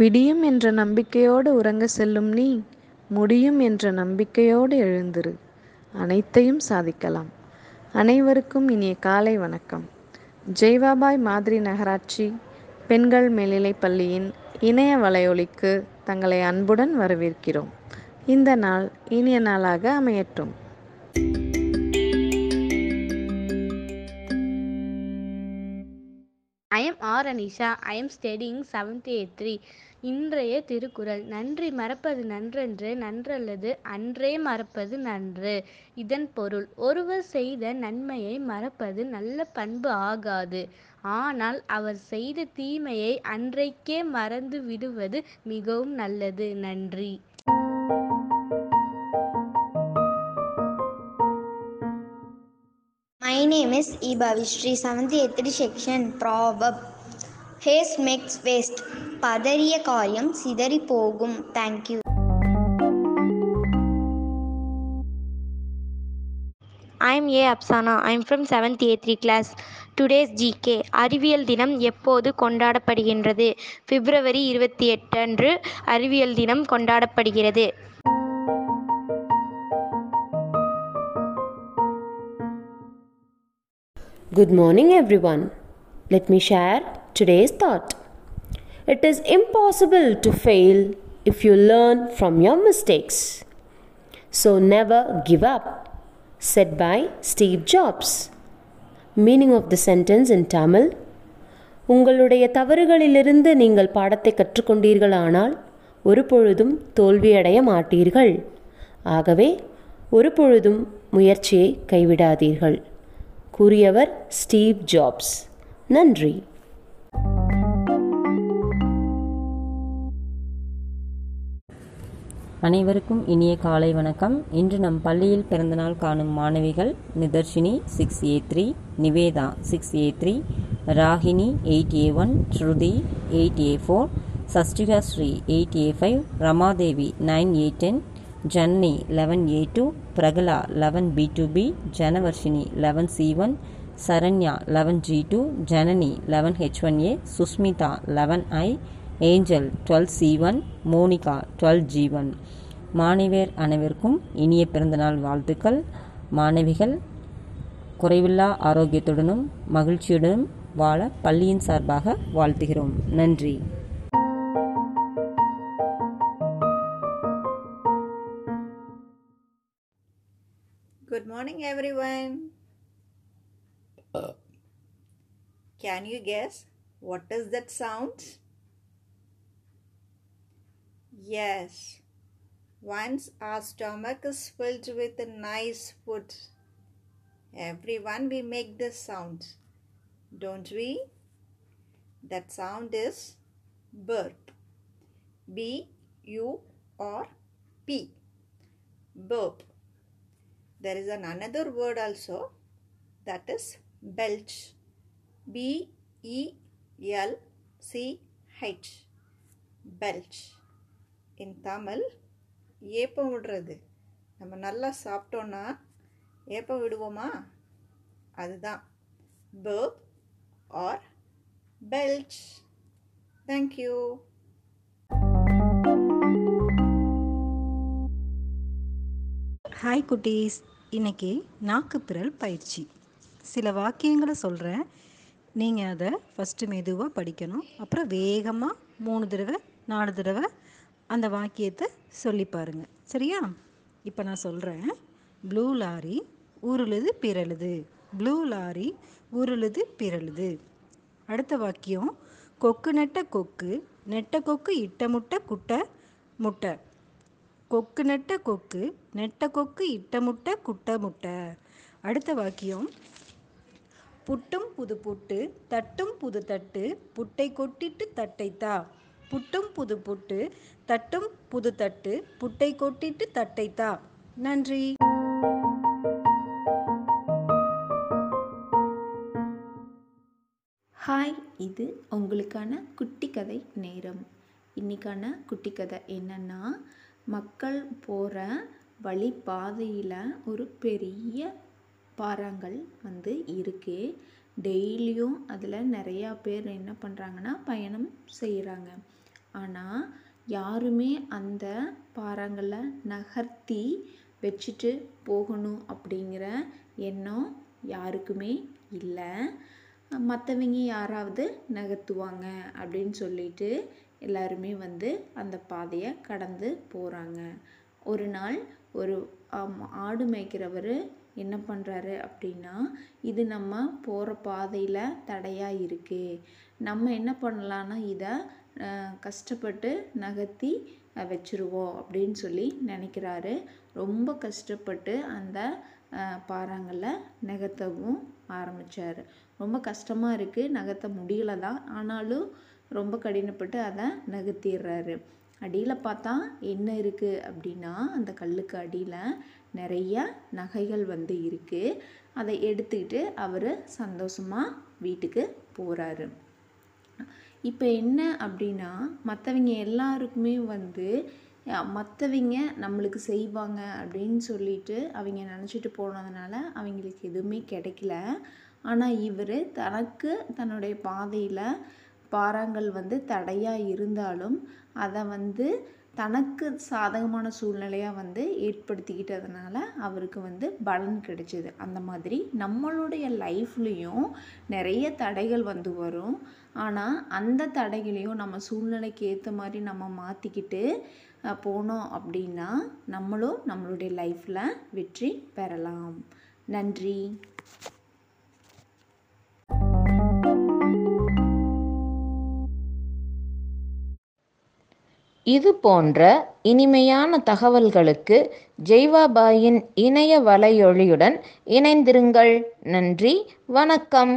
விடியும் என்ற நம்பிக்கையோடு உறங்க செல்லும் நீ முடியும் என்ற நம்பிக்கையோடு எழுந்திரு. அனைத்தையும் சாதிக்கலாம். அனைவருக்கும் இனிய காலை வணக்கம். ஜெய்வாபாய் மாதிரி நகராட்சி பெண்கள் மேல்நிலைப் பள்ளியின் இணைய வலையொலிக்கு தங்களை அன்புடன் வரவேற்கிறோம். இந்த நாள் இனிய நாளாக அமையட்டும். M R Anisha I am studying studying 7th A3. இன்றைய திருக்குறள் நன்றி மறப்பது நன்றன்று நன்றல்லது அன்றே மறப்பது நன்று இதன் பொருள் ஒருவர் செய்த நன்மையை மறப்பது நல்ல பண்பு ஆகாது ஆனால் அவர் செய்த தீமையை அன்றைக்கே மறந்து விடுவது மிகவும் நல்லது நன்றி My name is E. Bhavishri, 7th A3 section, proverb. Haste makes waste. பதறிய காரியம் சிதறி போகும் thank you I am A. Apsana. I am from 7th A3 class. Today's GK அறிவியல் தினம் எப்போது கொண்டாடப்படுகின்றது பிப்ரவரி இருபத்தி எட்டு அன்று அறிவியல் தினம் கொண்டாடப்படுகிறது Good morning, everyone. Let me share today's thought. It is impossible to fail if you learn from your mistakes. So never give up. Said by Steve Jobs. Meaning of the sentence in Tamil உங்களுடைய தவறுகளிலிருந்து நீங்கள் பாடத்தை கற்றுக்கொண்டீர்களானால் ஒரு பொழுதும் தோல்வியடைய மாட்டீர்கள் ஆகவே ஒரு பொழுதும் முயற்சியை கைவிடாதீர்கள் கூறியவர் ஸ்டீவ் ஜாப்ஸ் நன்றி அனைவருக்கும் இனிய காலை வணக்கம். இன்று நம் பள்ளியில் பிறந்தநாள் காணும் மாணவிகள் Nitharshini six A three Nivetha six A three Ragini eight A one Shruti eight A four Shashtika Sri eight A five Ramadevi nine A ten Janni eleven A two Prakala eleven B two B Janavarshini eleven C one Saranya eleven G two Janani eleven H one A Susmitha eleven I Angel twelve C one Monica twelve G one மாணவியர் அனைவருக்கும் இனிய பிறந்தநாள் வாழ்த்துக்கள். மாணவிகள் குறைவில்லா ஆரோக்கியத்துடனும் மகிழ்ச்சியுடனும் வாழ பள்ளியின் சார்பாக வாழ்த்துகிறோம். நன்றி. Good morning, everyone. Can you guess what is that sound? Yes, once our stomach is filled with nice food, everyone we make this sound, don't we? That sound is burp. B U R P. Burp. There is an another word also that is belch. B E L C H. Belch. இன் தமிழ் ஏப்பம் விடுறது. நம்ம நல்லா சாப்பிட்டோன்னா ஏப்பம் விடுவோமா? அதுதான். Burp or belch thank you hi குட்டீஸ். இன்னைக்கு நாக்குப்பிரல் பயிற்சி. சில வாக்கியங்களை சொல்கிறேன் நீங்கள் அதை ஃபஸ்ட்டு மெதுவாக படிக்கணும். அப்புறம் வேகமாக மூணு தடவை நாலு தடவை அந்த வாக்கியத்தை சொல்லி பாருங்க. சரியா? இப்போ நான் சொல்கிறேன் ப்ளூ லாரி உருளுது பிறழுது. ப்ளூ லாரி உருளுது பிறழுது. அடுத்த வாக்கியம் கொக்கு நெட்ட கொக்கு நெட்ட கொக்கு இட்ட முட்டை குட்டை முட்டை. கொக்கு நெட்ட கொக்கு நெட்ட கொக்கு இட்ட முட்டை குட்டை முட்டை. அடுத்த வாக்கியம் புட்டும் புது புட்டு தட்டும் புது தட்டு புட்டை கொட்டிட்டு தட்டை தா புட்டும் புது புட்டு தட்டும் புது தட்டு புட்டை கொட்டிட்டு தட்டை தா. நன்றி. ஹாய் இது உங்களுக்கான குட்டி கதை நேரம். இன்னைக்கான குட்டி கதை என்னன்னா மக்கள் போகிற வழி பாதையில் ஒரு பெரிய பாறாங்கல் வந்து இருக்கு. டெய்லியும் அதில் நிறையா பேர் என்ன பண்ணுறாங்கன்னா பயணம் செய்கிறாங்க ஆனால் யாருமே அந்த பாறாங்களை நகர்த்தி வச்சுட்டு போகணும் அப்படிங்கிற எண்ணம் யாருக்குமே இல்லை. மற்றவங்க யாராவது நகர்த்துவாங்க அப்படின்னு சொல்லிட்டு எல்லாருமே வந்து அந்த பாதையை கடந்து போகிறாங்க ஒரு நாள் ஒரு ஆடு மேய்க்கிறவர் என்ன பண்ணுறாரு அப்படின்னா இது நம்ம போகிற பாதையில் தடையாக இருக்குது நம்ம என்ன பண்ணலான்னா இதை கஷ்டப்பட்டு நகர்த்தி வச்சுருவோம் வச்சிருவோம் அப்படின்னு சொல்லி நினைக்கிறாரு. ரொம்ப கஷ்டப்பட்டு அந்த பாறாங்களை நகர்த்தவும் ஆரம்பித்தார் ரொம்ப கஷ்டமாக இருக்குது நகர்த்த முடியல தான். ஆனாலும் ரொம்ப கடினப்பட்டு அதை நகர்த்திடுறாரு. அடியில் பார்த்தா என்ன இருக்குது அப்படின்னா அந்த கல்லுக்கு அடியில் நிறைய நகைகள் வந்து இருக்குது அதை எடுத்துக்கிட்டு அவர் சந்தோஷமாக வீட்டுக்கு போகிறாரு இப்போ என்ன அப்படின்னா மற்றவங்க எல்லாருக்குமே வந்து மற்றவங்க நம்மளுக்கு செய்வாங்க அப்படின்னு சொல்லிட்டு அவங்க நினச்சிட்டு போனதுனால அவங்களுக்கு எதுவுமே கிடைக்கல. ஆனால் இவர் தனக்கு தன்னுடைய பாதையில் பாறாங்கல் வந்து தடையாக இருந்தாலும் அதை வந்து தனக்கு சாதகமான சூழ்நிலையாக வந்து ஏற்படுத்திக்கிட்டதுனால அவருக்கு வந்து பலன் கிடைச்சிது. அந்த மாதிரி நம்மளுடைய லைஃப்லேயும் நிறைய தடைகள் வந்து வரும். ஆனால் அந்த தடைகளையும் நம்ம சூழ்நிலைக்கு ஏற்ற மாதிரி நம்ம மாற்றிக்கிட்டு போனோம் அப்படின்னா நம்மளும் நம்மளுடைய லைஃப்பில் வெற்றி பெறலாம். நன்றி. இது போன்ற இனிமையான தகவல்களுக்கு ஜெய்வாபாயின் இணைய வலையொலியுடன் இணைந்திருங்கள். நன்றி வணக்கம்.